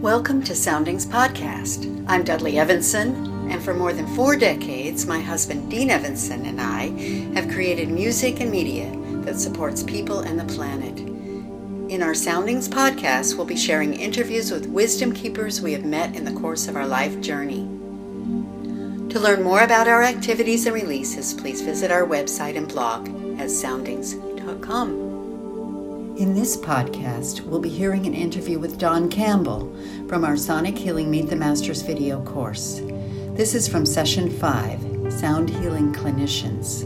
Welcome to Soundings Podcast. I'm Dudley Evanson, and for more than four decades, my husband Dean Evanson and I have created music and media that supports people and the planet. In our Soundings Podcast, we'll be sharing interviews with wisdom keepers we have met in the course of our life journey. To learn more about our activities and releases, please visit our website and blog at soundings.com. In this podcast, we'll be hearing an interview with Don Campbell from our Sonic Healing Meet the Masters video course. This is from session 5 Sound Healing Clinicians.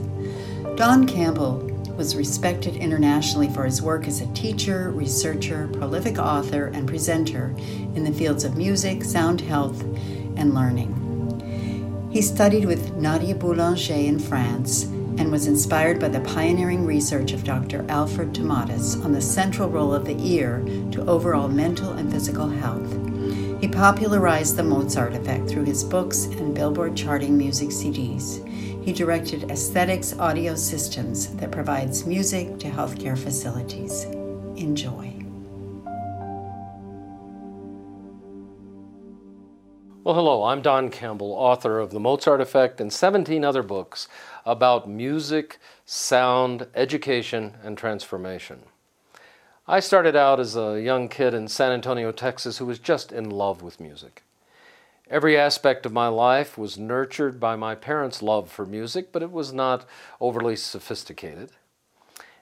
Don Campbell was respected internationally for his work as a teacher, researcher, prolific author, and presenter in the fields of music, sound health, and learning. He studied with Nadia Boulanger in France and was inspired by the pioneering research of Dr. Alfred Tomatis on the central role of the ear to overall mental and physical health. He popularized the Mozart effect through his books and Billboard charting music CDs. He directed Aesthetics Audio Systems that provides music to healthcare facilities. Enjoy. Well, hello, I'm Don Campbell, author of The Mozart Effect and 17 other books about music, sound, education, and transformation. I started out as a young kid in San Antonio, Texas, who was just in love with music. Every aspect of my life was nurtured by my parents' love for music, but it was not overly sophisticated.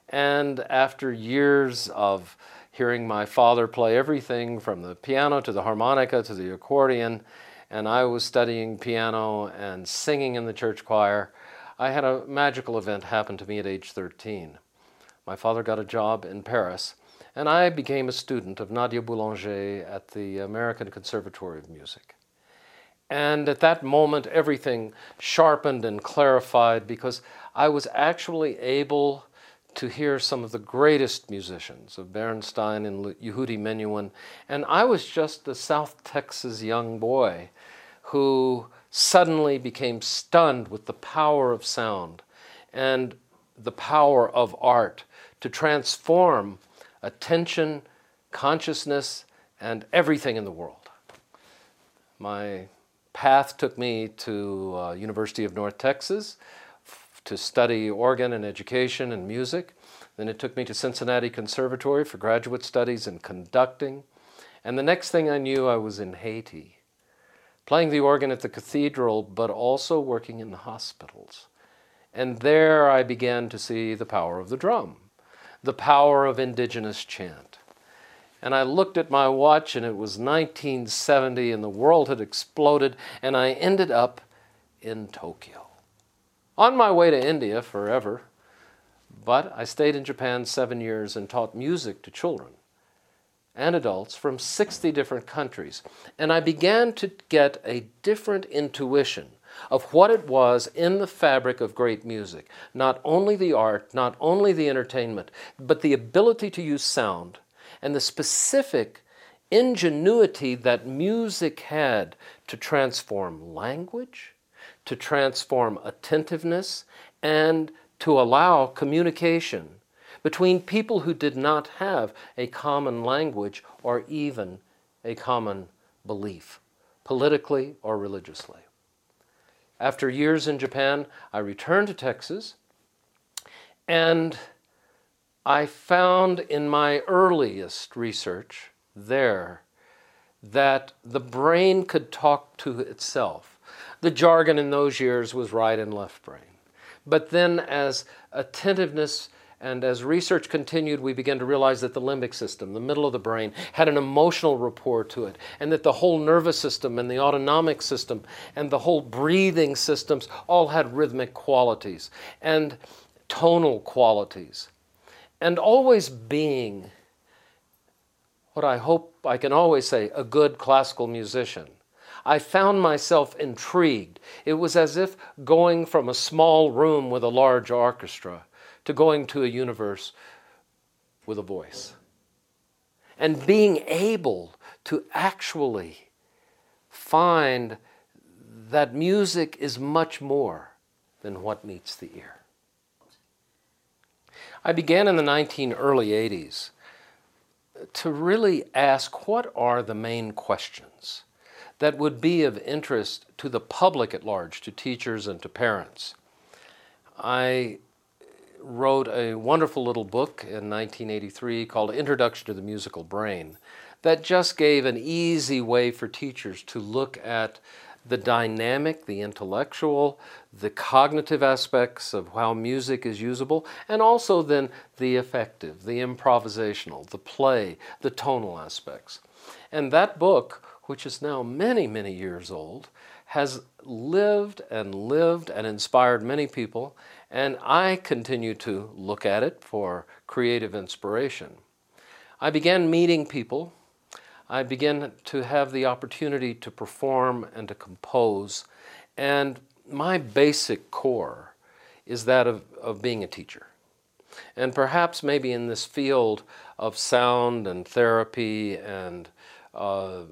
And after years of hearing my father play everything from the piano to the harmonica to the accordion, and I was studying piano and singing in the church choir, I had a magical event happen to me at age 13. My father got a job in Paris, and I became a student of Nadia Boulanger at the American Conservatory of Music. And at that moment, everything sharpened and clarified because I was actually able to hear some of the greatest musicians of Bernstein and Yehudi Menuhin. And I was just a South Texas young boy who suddenly became stunned with the power of sound and the power of art to transform attention, consciousness, and everything in the world. My path took me to uh, University of North Texas to study organ and education and music. Then it took me to Cincinnati Conservatory for graduate studies in conducting. And the next thing I knew, I was in Haiti playing the organ at the cathedral, but also working in the hospitals. And there I began to see the power of the drum, the power of indigenous chant. And I looked at my watch and it was 1970 and the world had exploded, and I ended up in Tokyo. On my way to India forever, but I stayed in Japan seven years and taught music to children and adults from 60 different countries. And I began to get a different intuition of what it was in the fabric of great music. Not only the art, not only the entertainment, but the ability to use sound and the specific ingenuity that music had to transform language, to transform attentiveness, and to allow communication between people who did not have a common language or even a common belief, politically or religiously. After years in Japan, I returned to Texas and I found in my earliest research there that the brain could talk to itself. The jargon in those years was right and left brain. But then, as attentiveness and as research continued, we began to realize that the limbic system, the middle of the brain, had an emotional rapport to it, and that the whole nervous system and the autonomic system and the whole breathing systems all had rhythmic qualities and tonal qualities. And always being what I hope I can always say a good classical musician. I found myself intrigued. It was as if going from a small room with a large orchestra to going to a universe with a voice. And being able to actually find that music is much more than what meets the ear. I began in the 19 early 80s to really ask what are the main questions that would be of interest to the public at large, to teachers and to parents. I wrote a wonderful little book in 1983 called Introduction to the Musical Brain that just gave an easy way for teachers to look at the dynamic, the intellectual, the cognitive aspects of how music is usable, and also then the affective, the improvisational, the play, the tonal aspects. And that book, which is now many, many years old, has lived and lived and inspired many people, and I continue to look at it for creative inspiration. I began meeting people I began to have the opportunity to perform and to compose. And my basic core is that of, of being a teacher. And perhaps maybe in this field of sound and therapy and uh,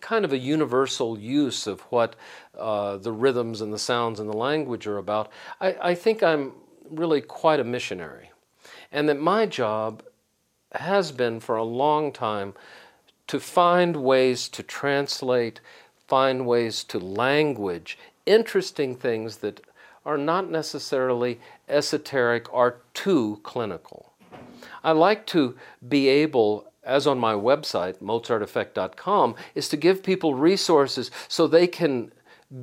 kind of a universal use of what uh, the rhythms and the sounds and the language are about, I, I think I'm really quite a missionary. And that my job has been for a long time to find ways to translate, find ways to language interesting things that are not necessarily esoteric or too clinical. I like to be able, as on my website, mozarteffect.com, is to give people resources so they can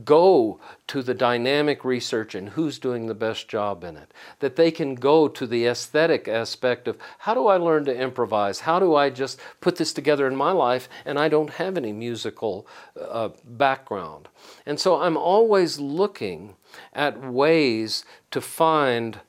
go to the dynamic research and who's doing the best job in it. That they can go to the aesthetic aspect of how do I learn to improvise? How do I just put this together in my life and I don't have any musical uh, background? And so I'm always looking at ways to find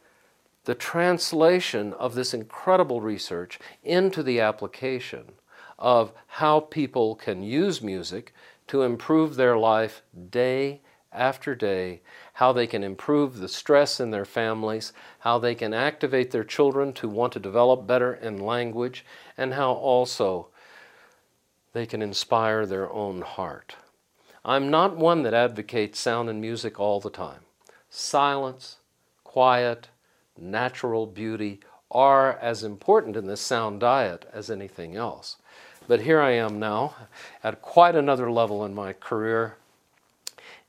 the translation of this incredible research into the application of how people can use music to improve their life day after day, how they can improve the stress in their families, how they can activate their children to want to develop better in language, and how also they can inspire their own heart. I'm not one that advocates sound and music all the time. Silence, quiet, natural beauty are as important in this sound diet as anything else. But here I am now at quite another level in my career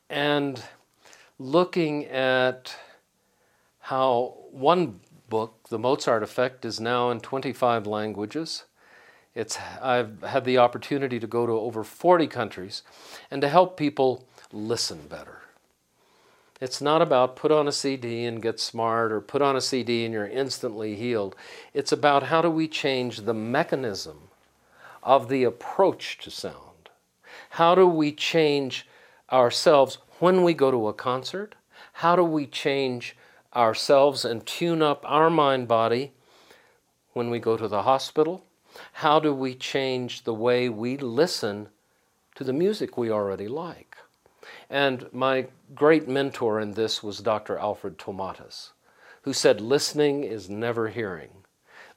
and looking at how one book, The Mozart Effect, is now in 25 languages. It's, I've had the opportunity to go to over 40 countries and to help people listen better. It's not about put on a CD and get smart or put on a CD and you're instantly healed. It's about how do we change the mechanism of the approach to sound. How do we change ourselves when we go to a concert? How do we change ourselves and tune up our mind body when we go to the hospital? How do we change the way we listen to the music we already like? And my great mentor in this was Dr. Alfred Tomatis, who said, Listening is never hearing.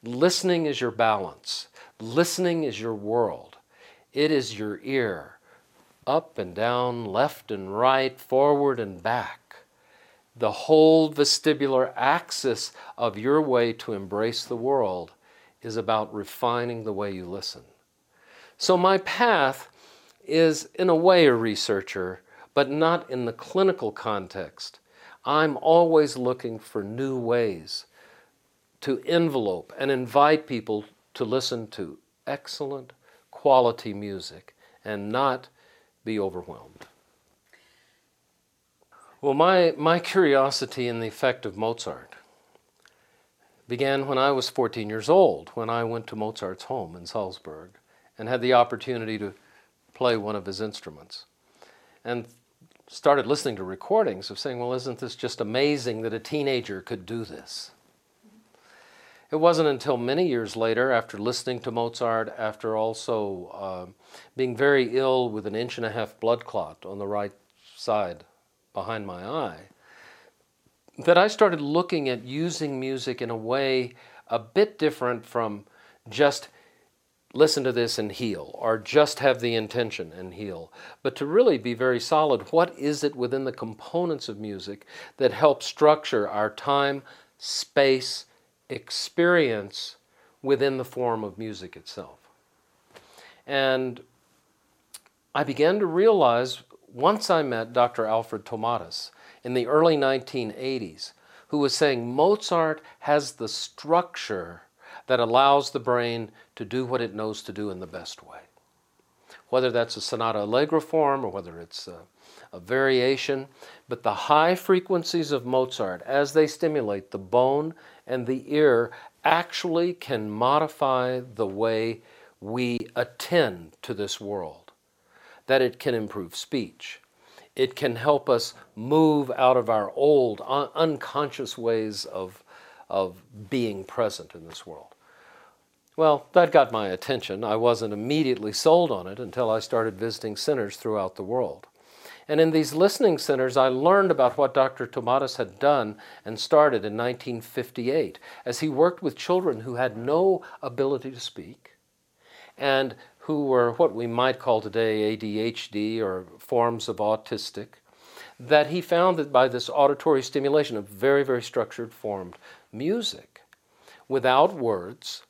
Listening is your balance. Listening is your world, it is your ear, up and down, left and right, forward and back. The whole vestibular axis of your way to embrace the world is about refining the way you listen. So, my path is, in a way, a researcher, but not in the clinical context. I'm always looking for new ways to envelope and invite people to listen to excellent quality music and not be overwhelmed. Well, my, my curiosity in the effect of Mozart began when I was 14 years old, when I went to Mozart's home in Salzburg and had the opportunity to play one of his instruments. And started listening to recordings of saying, well, isn't this just amazing that a teenager could do this? It wasn't until many years later, after listening to Mozart, after also uh, being very ill with an inch and a half blood clot on the right side behind my eye, that I started looking at using music in a way a bit different from just listen to this and heal, or just have the intention and heal, but to really be very solid. What is it within the components of music that help structure our time, space, experience within the form of music itself. And I began to realize once I met Dr. Alfred Tomatis in the early 1980s, who was saying Mozart has the structure that allows the brain to do what it knows to do in the best way. Whether that's a sonata allegro form or whether it's a, a variation, but the high frequencies of Mozart, as they stimulate the bone and the ear, actually can modify the way we attend to this world. That it can improve speech, it can help us move out of our old, un- unconscious ways of, of being present in this world. Well, that got my attention. I wasn't immediately sold on it until I started visiting centers throughout the world. And in these listening centers, I learned about what Dr. Tomatis had done and started in 1958 as he worked with children who had no ability to speak and who were what we might call today ADHD or forms of autistic, that he found that by this auditory stimulation of very, very structured formed music, without words,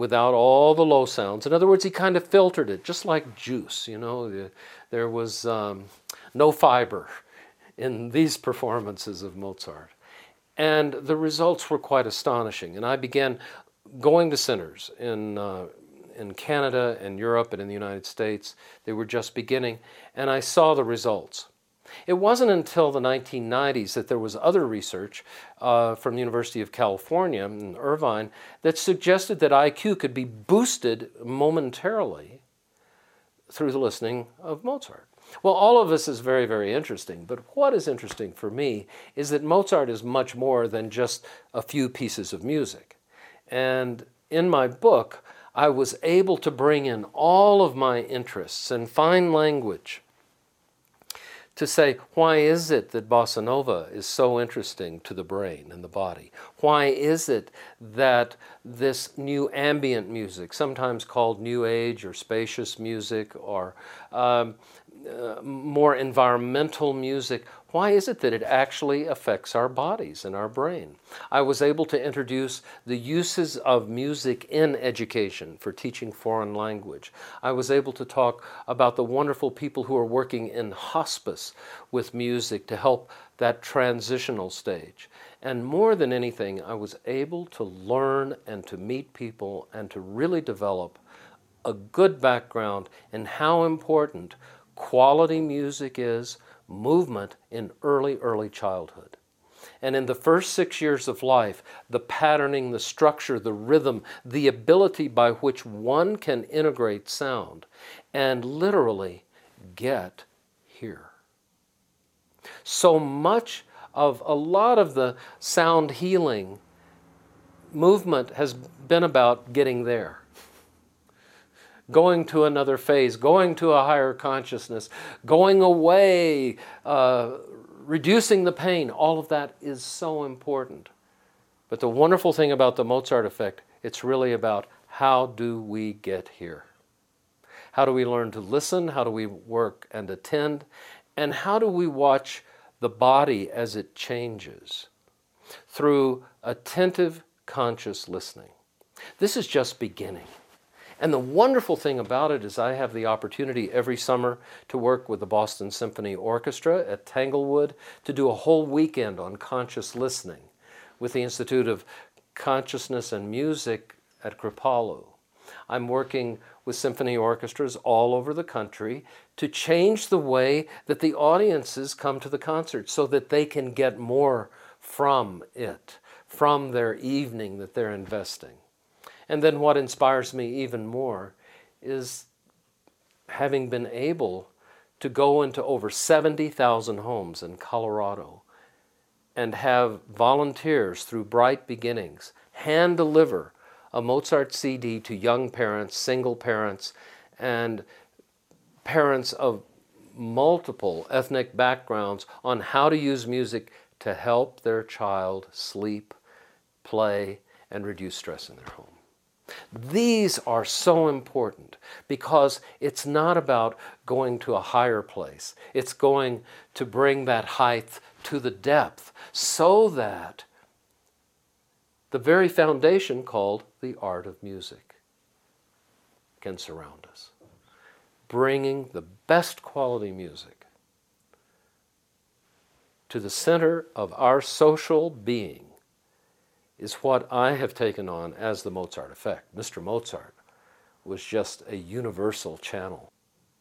without all the low sounds. In other words, he kind of filtered it, just like juice. You know, there was um, no fiber in these performances of Mozart. And the results were quite astonishing. And I began going to centers in, uh, in Canada and Europe and in the United States. They were just beginning, and I saw the results. It wasn't until the 1990s that there was other research uh, from the University of California in Irvine that suggested that IQ could be boosted momentarily through the listening of Mozart. Well, all of this is very, very interesting, but what is interesting for me is that Mozart is much more than just a few pieces of music. And in my book, I was able to bring in all of my interests and fine language to say, why is it that bossa nova is so interesting to the brain and the body? Why is it that this new ambient music, sometimes called new age or spacious music or um, uh, more environmental music, why is it that it actually affects our bodies and our brain? I was able to introduce the uses of music in education for teaching foreign language. I was able to talk about the wonderful people who are working in hospice with music to help that transitional stage. And more than anything, I was able to learn and to meet people and to really develop a good background in how important quality music is movement in early, early childhood. And in the first six years of life, the patterning, the structure, the rhythm, the ability by which one can integrate sound and literally get here. So much of a lot of the sound healing movement has been about getting there going to another phase, going to a higher consciousness, going away, uh, reducing the pain, all of that is so important. But the wonderful thing about the Mozart effect, it's really about how do we get here? How do we learn to listen? How do we work and attend? And how do we watch the body as it changes? Through attentive, conscious listening. This is just beginning. And the wonderful thing about it is I have the opportunity every summer to work with the Boston Symphony Orchestra at Tanglewood to do a whole weekend on conscious listening with the Institute of Consciousness and Music at Kripalu. I'm working with symphony orchestras all over the country to change the way that the audiences come to the concert so that they can get more from it, from their evening that they're investing. And then what inspires me even more is having been able to go into over 70,000 homes in Colorado and have volunteers through Bright Beginnings hand deliver a Mozart CD to young parents, single parents, and parents of multiple ethnic backgrounds on how to use music to help their child sleep, play, and reduce stress in their home. These are so important because it's not about going to a higher place. It's going to bring that height to the depth so that the very foundation called the art of music can surround us, bringing the best quality music to the center of our social being is what I have taken on as the Mozart effect. Mr. Mozart was just a universal channel.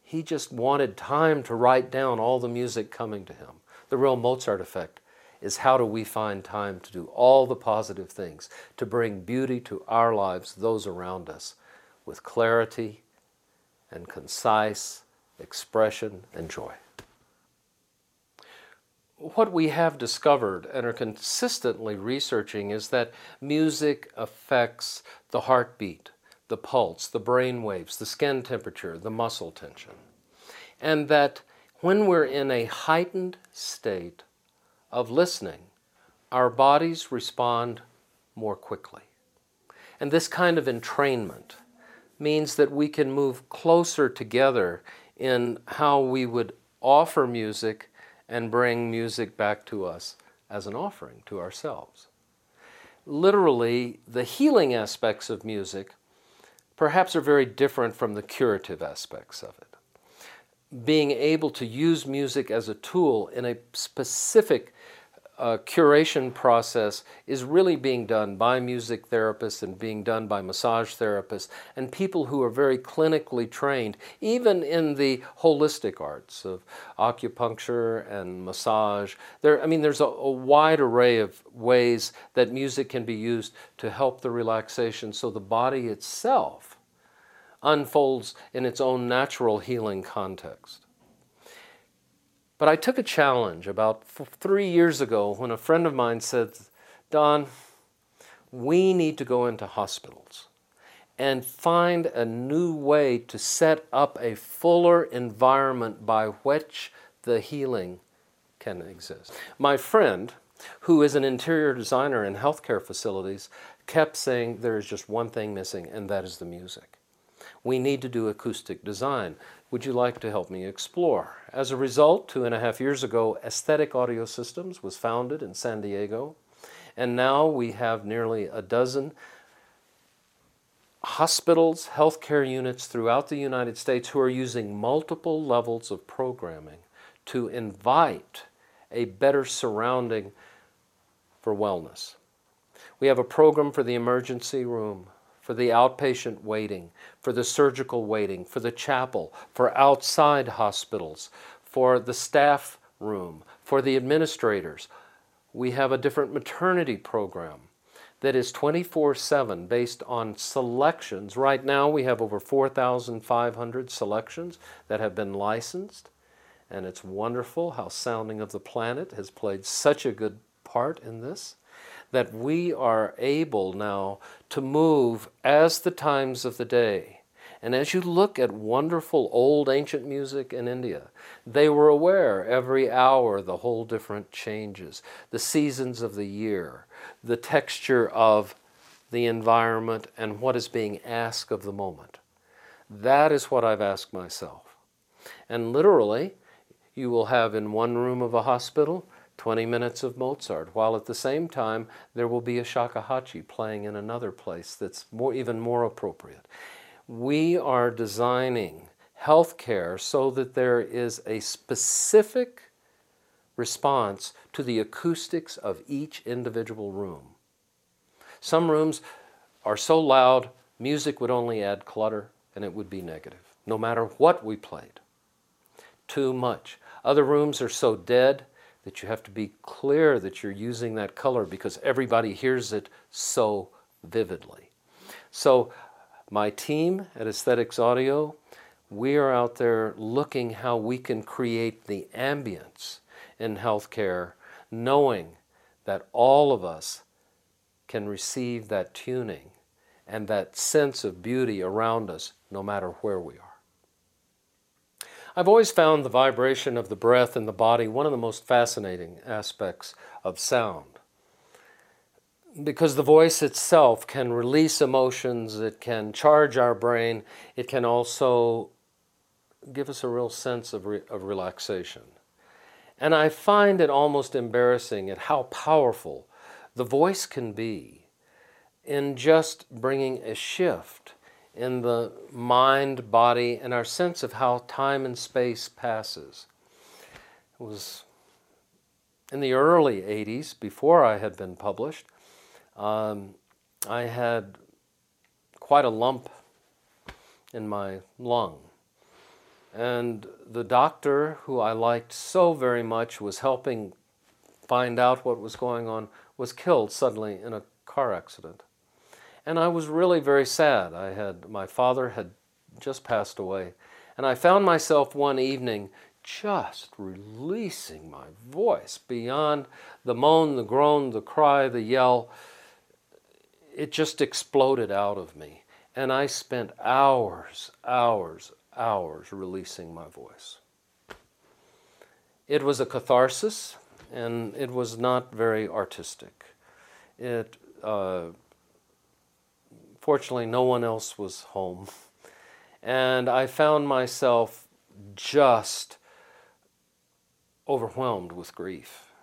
He just wanted time to write down all the music coming to him. The real Mozart effect is how do we find time to do all the positive things, to bring beauty to our lives, those around us, with clarity and concise expression and joy. What we have discovered and are consistently researching is that music affects the heartbeat, the pulse, the brain waves, the skin temperature, the muscle tension. And that when we're in a heightened state of listening, our bodies respond more quickly. And this kind of entrainment means that we can move closer together in how we would offer music and bring music back to us as an offering to ourselves. Literally, the healing aspects of music perhaps are very different from the curative aspects of it. Being able to use music as a tool in a specific uh, curation process is really being done by music therapists and being done by massage therapists and people who are very clinically trained, even in the holistic arts of acupuncture and massage. There, I mean, there's a, a wide array of ways that music can be used to help the relaxation so the body itself unfolds in its own natural healing context. But I took a challenge about three years ago when a friend of mine said, Don, we need to go into hospitals and find a new way to set up a fuller environment by which the healing can exist. My friend, who is an interior designer in healthcare facilities, kept saying there is just one thing missing, and that is the music. We need to do acoustic design. Would you like to help me explore? As a result, two and a half years ago, Aesthetic Audio Systems was founded in San Diego, and now we have nearly a dozen hospitals, healthcare units throughout the United States who are using multiple levels of programming to invite a better surrounding for wellness. We have a program for the emergency room, for the outpatient waiting, for the surgical waiting, for the chapel, for outside hospitals, for the staff room, for the administrators. We have a different maternity program that is 24 7 based on selections. Right now, we have over 4,500 selections that have been licensed, and it's wonderful how Sounding of the Planet has played such a good part in this that we are able now to move as the times of the day. And as you look at wonderful old ancient music in India, they were aware every hour the whole different changes, the seasons of the year, the texture of the environment, and what is being asked of the moment. That is what I've asked myself. And literally, you will have in one room of a hospital 20 minutes of Mozart, while at the same time there will be a shakuhachi playing in another place that's more, even more appropriate. We are designing healthcare so that there is a specific response to the acoustics of each individual room. Some rooms are so loud, music would only add clutter and it would be negative, no matter what we played. Too much. Other rooms are so dead, that you have to be clear that you're using that color because everybody hears it so vividly. So, my team at Aesthetics Audio, we are out there looking how we can create the ambience in healthcare, knowing that all of us can receive that tuning and that sense of beauty around us no matter where we are. I've always found the vibration of the breath in the body one of the most fascinating aspects of sound. Because the voice itself can release emotions, it can charge our brain, it can also give us a real sense of, re- of relaxation. And I find it almost embarrassing at how powerful the voice can be in just bringing a shift in the mind, body, and our sense of how time and space passes. It was in the early 80s, before I had been published, um, I had quite a lump in my lung. And the doctor, who I liked so very much, was helping find out what was going on, was killed suddenly in a car accident. And I was really very sad. I had my father had just passed away, and I found myself one evening just releasing my voice beyond the moan, the groan, the cry, the yell. It just exploded out of me. And I spent hours, hours, hours releasing my voice. It was a catharsis, and it was not very artistic. It, uh, fortunately, no one else was home. And I found myself just overwhelmed with grief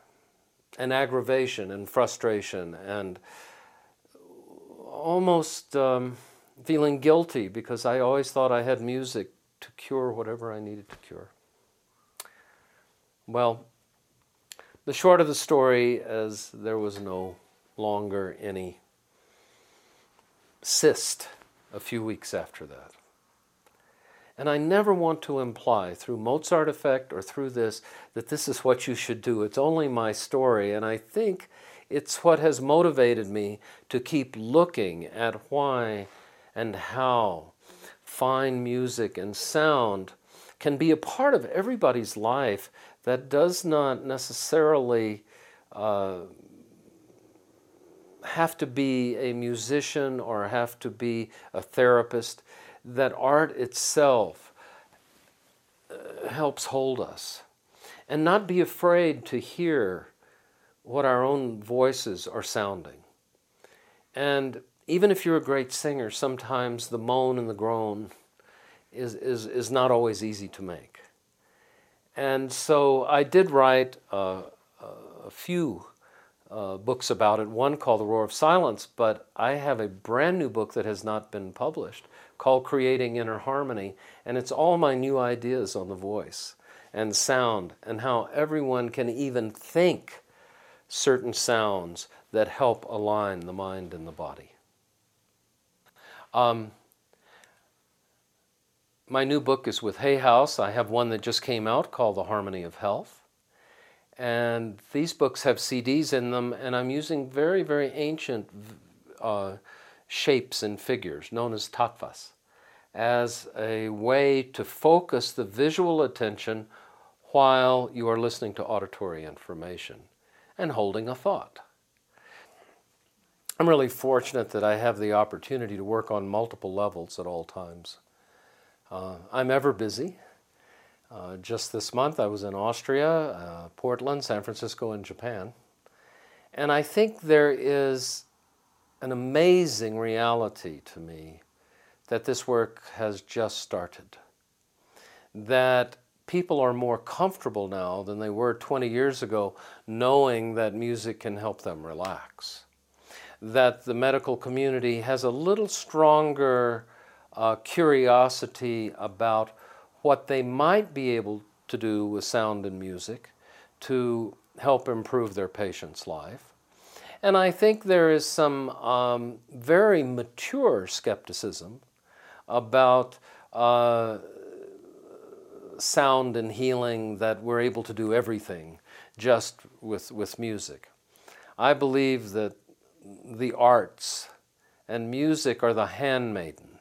and aggravation and frustration and almost um, feeling guilty because I always thought I had music to cure whatever I needed to cure. Well, the short of the story is there was no longer any cyst a few weeks after that. And I never want to imply through Mozart effect or through this that this is what you should do. It's only my story. And I think it's what has motivated me to keep looking at why and how fine music and sound can be a part of everybody's life that does not necessarily uh, have to be a musician or have to be a therapist that art itself uh, helps hold us. And not be afraid to hear what our own voices are sounding. And even if you're a great singer, sometimes the moan and the groan is, is, is not always easy to make. And so I did write uh, a few uh, books about it, one called The Roar of Silence, but I have a brand new book that has not been published called Creating Inner Harmony, and it's all my new ideas on the voice and sound and how everyone can even think certain sounds that help align the mind and the body. Um, my new book is with Hay House. I have one that just came out called The Harmony of Health. And these books have CDs in them, and I'm using very, very ancient uh, shapes and figures known as tattvas as a way to focus the visual attention while you are listening to auditory information and holding a thought. I'm really fortunate that I have the opportunity to work on multiple levels at all times. Uh, I'm ever busy. Uh, just this month, I was in Austria, uh, Portland, San Francisco, and Japan. And I think there is an amazing reality to me that this work has just started. That people are more comfortable now than they were 20 years ago, knowing that music can help them relax. That the medical community has a little stronger uh, curiosity about what they might be able to do with sound and music to help improve their patient's life. And I think there is some um, very mature skepticism about uh, sound and healing that we're able to do everything just with, with music. I believe that the arts and music are the handmaiden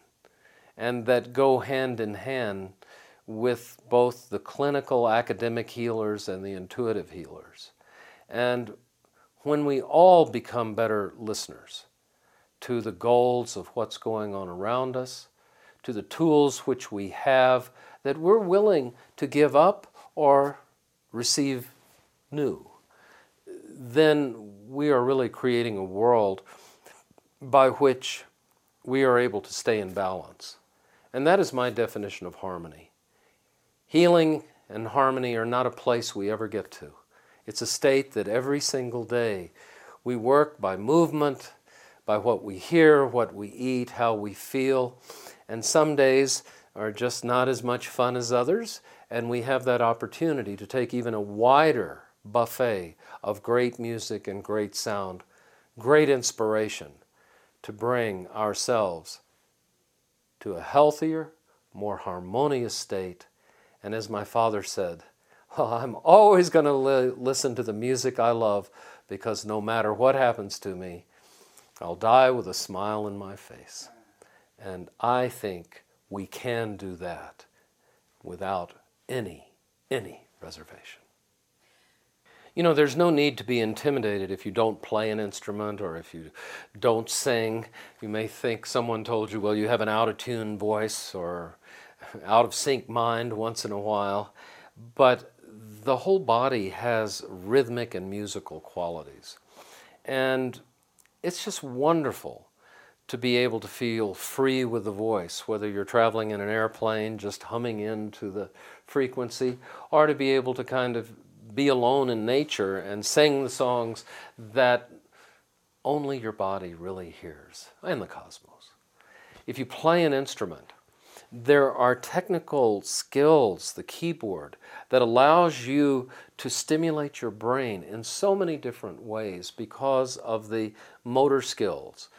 and that go hand in hand with both the clinical academic healers and the intuitive healers. And when we all become better listeners to the goals of what's going on around us, to the tools which we have that we're willing to give up or receive new, then we are really creating a world by which we are able to stay in balance. And that is my definition of harmony. Healing and harmony are not a place we ever get to. It's a state that every single day we work by movement, by what we hear, what we eat, how we feel. And some days are just not as much fun as others, and we have that opportunity to take even a wider buffet of great music and great sound, great inspiration to bring ourselves to a healthier, more harmonious state. And as my father said, well, I'm always going to li- listen to the music I love because no matter what happens to me, I'll die with a smile in my face. And I think we can do that without any, any reservation. You know, there's no need to be intimidated if you don't play an instrument or if you don't sing. You may think someone told you, well, you have an out of tune voice or out of sync mind once in a while. But the whole body has rhythmic and musical qualities. And it's just wonderful to be able to feel free with the voice, whether you're traveling in an airplane, just humming into the frequency, or to be able to kind of be alone in nature and sing the songs that only your body really hears and the cosmos. If you play an instrument, there are technical skills, the keyboard, that allows you to stimulate your brain in so many different ways because of the motor skills.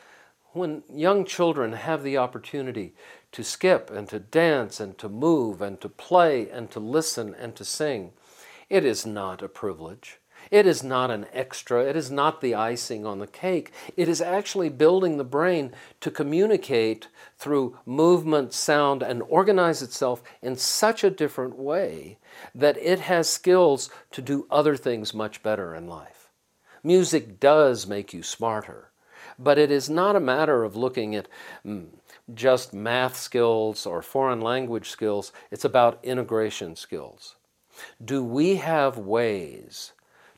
When young children have the opportunity to skip and to dance and to move and to play and to listen and to sing, it is not a privilege. It is not an extra. It is not the icing on the cake. It is actually building the brain to communicate through movement, sound, and organize itself in such a different way that it has skills to do other things much better in life. Music does make you smarter, but it is not a matter of looking at mm, just math skills or foreign language skills. It's about integration skills. Do we have ways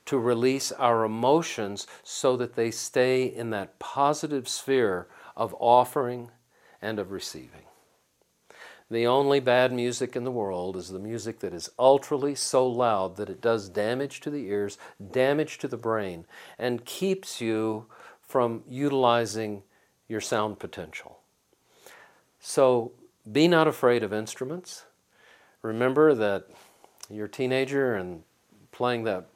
to release our emotions so that they stay in that positive sphere of offering and of receiving? The only bad music in the world is the music that is ultrally so loud that it does damage to the ears, damage to the brain, and keeps you from utilizing your sound potential. So be not afraid of instruments. Remember that you're a teenager and playing that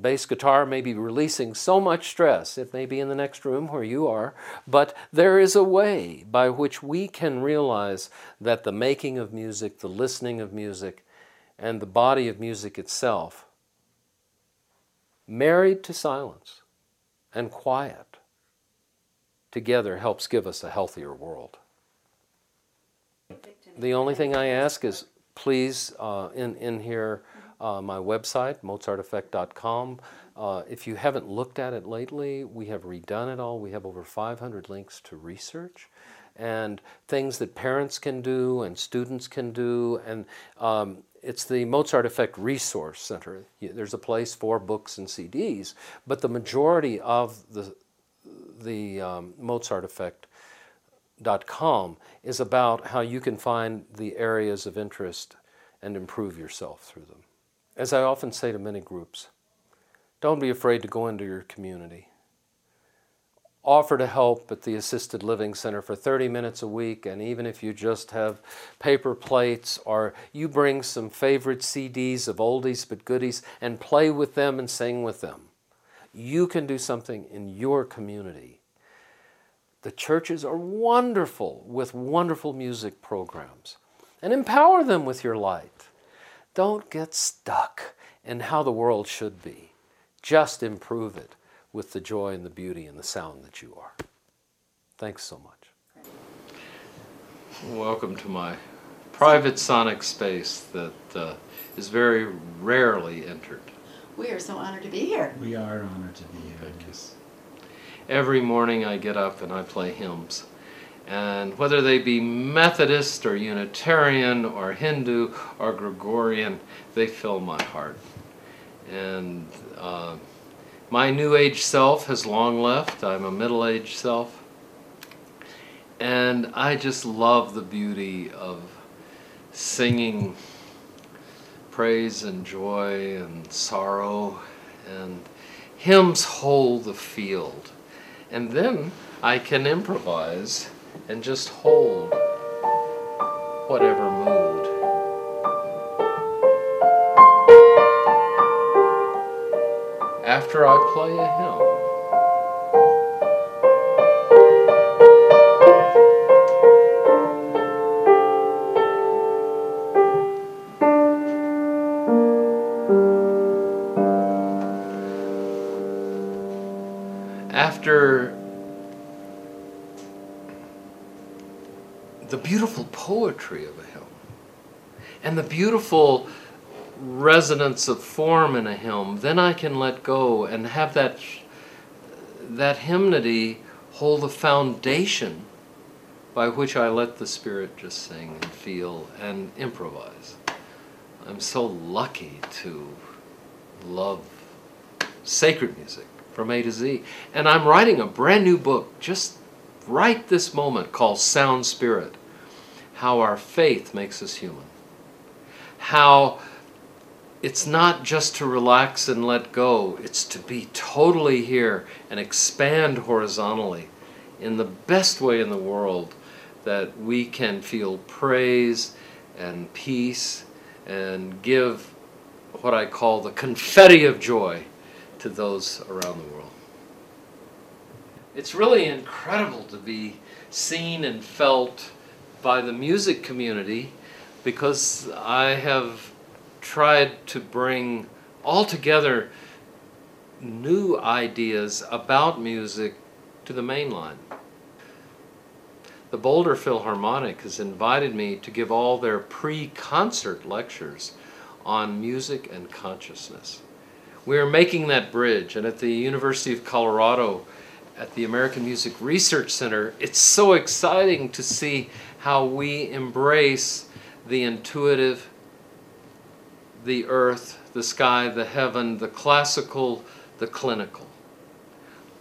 bass guitar may be releasing so much stress. It may be in the next room where you are, but there is a way by which we can realize that the making of music, the listening of music, and the body of music itself, married to silence and quiet, together helps give us a healthier world. The only thing I ask is please, uh, in, in here, uh, my website, mozarteffect.com. Uh, if you haven't looked at it lately, we have redone it all. We have over 500 links to research and things that parents can do and students can do. And um, it's the Mozart Effect Resource Center. There's a place for books and CDs, but the majority of the, the um, Mozart Effect com is about how you can find the areas of interest and improve yourself through them. As I often say to many groups, don't be afraid to go into your community. Offer to help at the Assisted Living Center for 30 minutes a week, and even if you just have paper plates or you bring some favorite CDs of oldies but goodies and play with them and sing with them, you can do something in your community the churches are wonderful with wonderful music programs. And empower them with your light. Don't get stuck in how the world should be. Just improve it with the joy and the beauty and the sound that you are. Thanks so much. Welcome to my private sonic space that uh, is very rarely entered. We are so honored to be here. We are honored to be here. Thank you every morning I get up and I play hymns. And whether they be Methodist or Unitarian or Hindu or Gregorian, they fill my heart. And uh, my New Age self has long left. I'm a middle aged self. And I just love the beauty of singing praise and joy and sorrow. And hymns hold the field And then I can improvise and just hold whatever mood. After I play a hymn, beautiful resonance of form in a hymn, then I can let go and have that that hymnody hold the foundation by which I let the spirit just sing and feel and improvise. I'm so lucky to love sacred music from A to Z. And I'm writing a brand new book just right this moment called Sound Spirit How Our Faith Makes Us Human. How it's not just to relax and let go, it's to be totally here and expand horizontally in the best way in the world that we can feel praise and peace and give what I call the confetti of joy to those around the world. It's really incredible to be seen and felt by the music community because I have tried to bring all together new ideas about music to the main line. The Boulder Philharmonic has invited me to give all their pre concert lectures on music and consciousness. We are making that bridge, and at the University of Colorado, at the American Music Research Center, it's so exciting to see how we embrace the intuitive, the earth, the sky, the heaven, the classical, the clinical.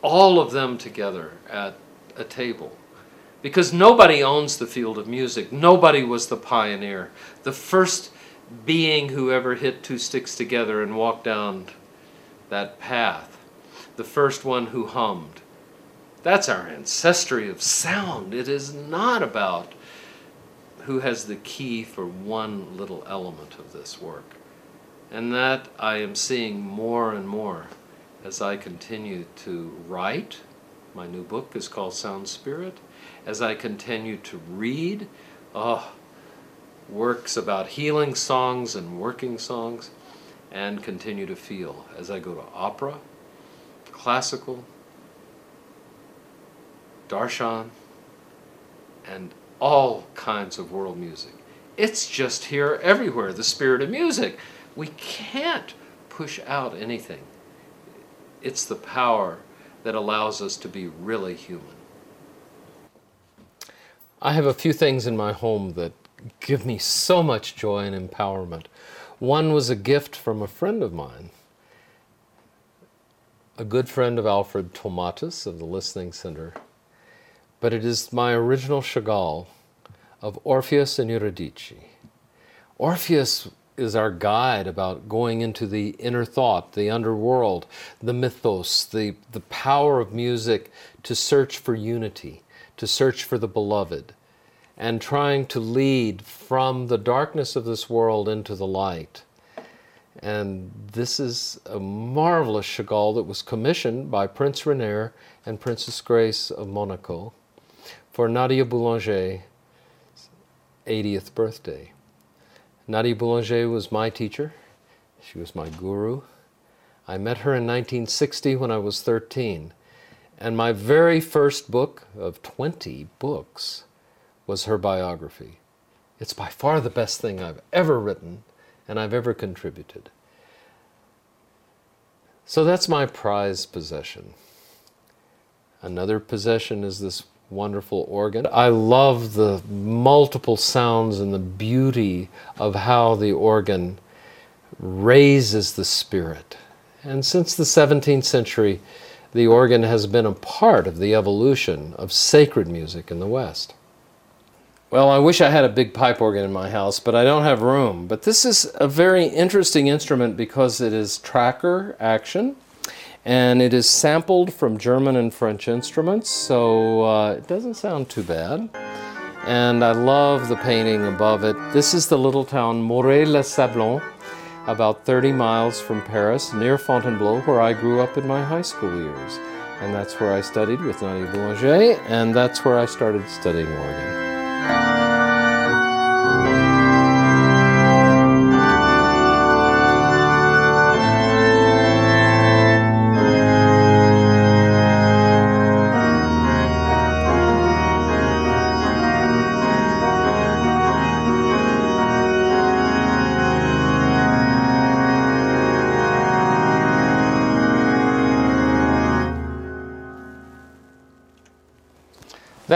All of them together at a table. Because nobody owns the field of music. Nobody was the pioneer. The first being who ever hit two sticks together and walked down that path. The first one who hummed. That's our ancestry of sound. It is not about who has the key for one little element of this work. And that I am seeing more and more as I continue to write. My new book is called Sound Spirit. As I continue to read, oh, works about healing songs and working songs, and continue to feel as I go to opera, classical, darshan, and all kinds of world music. It's just here everywhere, the spirit of music. We can't push out anything. It's the power that allows us to be really human. I have a few things in my home that give me so much joy and empowerment. One was a gift from a friend of mine, a good friend of Alfred Tomatis of the Listening Center, but it is my original Chagall of Orpheus and Eurydice. Orpheus is our guide about going into the inner thought, the underworld, the mythos, the, the power of music to search for unity, to search for the beloved, and trying to lead from the darkness of this world into the light. And this is a marvelous Chagall that was commissioned by Prince Rainier and Princess Grace of Monaco for Nadia Boulanger's 80th birthday. Nadia Boulanger was my teacher. She was my guru. I met her in 1960 when I was 13. And my very first book of 20 books was her biography. It's by far the best thing I've ever written and I've ever contributed. So that's my prized possession. Another possession is this wonderful organ. I love the multiple sounds and the beauty of how the organ raises the spirit. And since the 17th century, the organ has been a part of the evolution of sacred music in the West. Well, I wish I had a big pipe organ in my house, but I don't have room. But this is a very interesting instrument because it is tracker action And it is sampled from German and French instruments, so uh, it doesn't sound too bad. And I love the painting above it. This is the little town Moret-les-Sablons, about 30 miles from Paris, near Fontainebleau, where I grew up in my high school years. And that's where I studied with Nadia Boulanger, and that's where I started studying organ.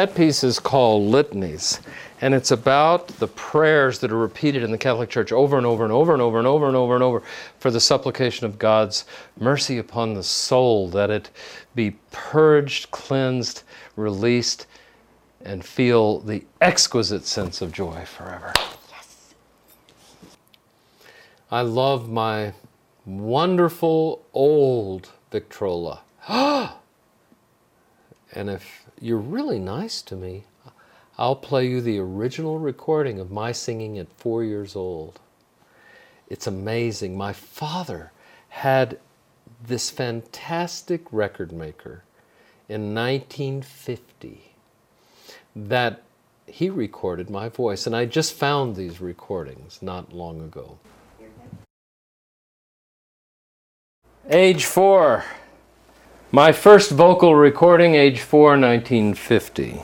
That piece is called Litanies, and it's about the prayers that are repeated in the Catholic Church over and over and over and over and over and over and over for the supplication of God's mercy upon the soul, that it be purged, cleansed, released, and feel the exquisite sense of joy forever. Yes. I love my wonderful old Victrola. and if you're really nice to me. I'll play you the original recording of my singing at four years old. It's amazing. My father had this fantastic record maker in 1950 that he recorded my voice, and I just found these recordings not long ago. Age four. My first vocal recording, age 4, 1950.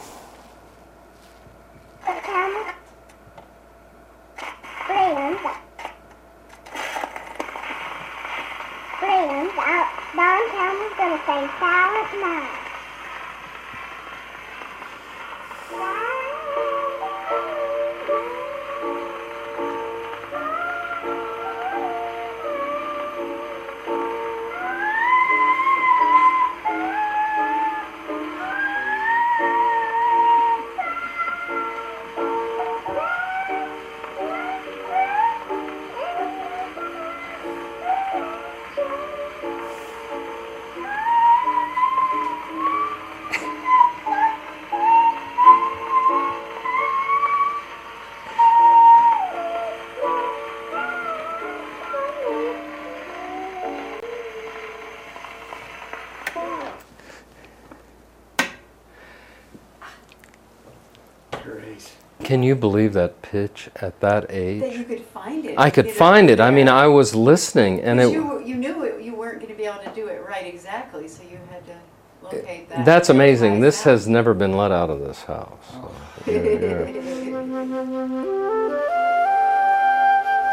Can you believe that pitch at that age? That you could find it. I could find it. I mean, I was listening, and it. You, you knew it, you weren't going to be able to do it right exactly, so you had to locate that. That's amazing. This has never been let out of this house. Oh. So, yeah, yeah.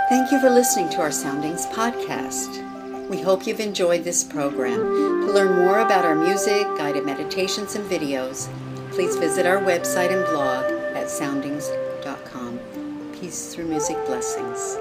Thank you for listening to our Soundings podcast. We hope you've enjoyed this program. To learn more about our music, guided meditations, and videos, please visit our website and blog at soundings.com. Peace through music blessings.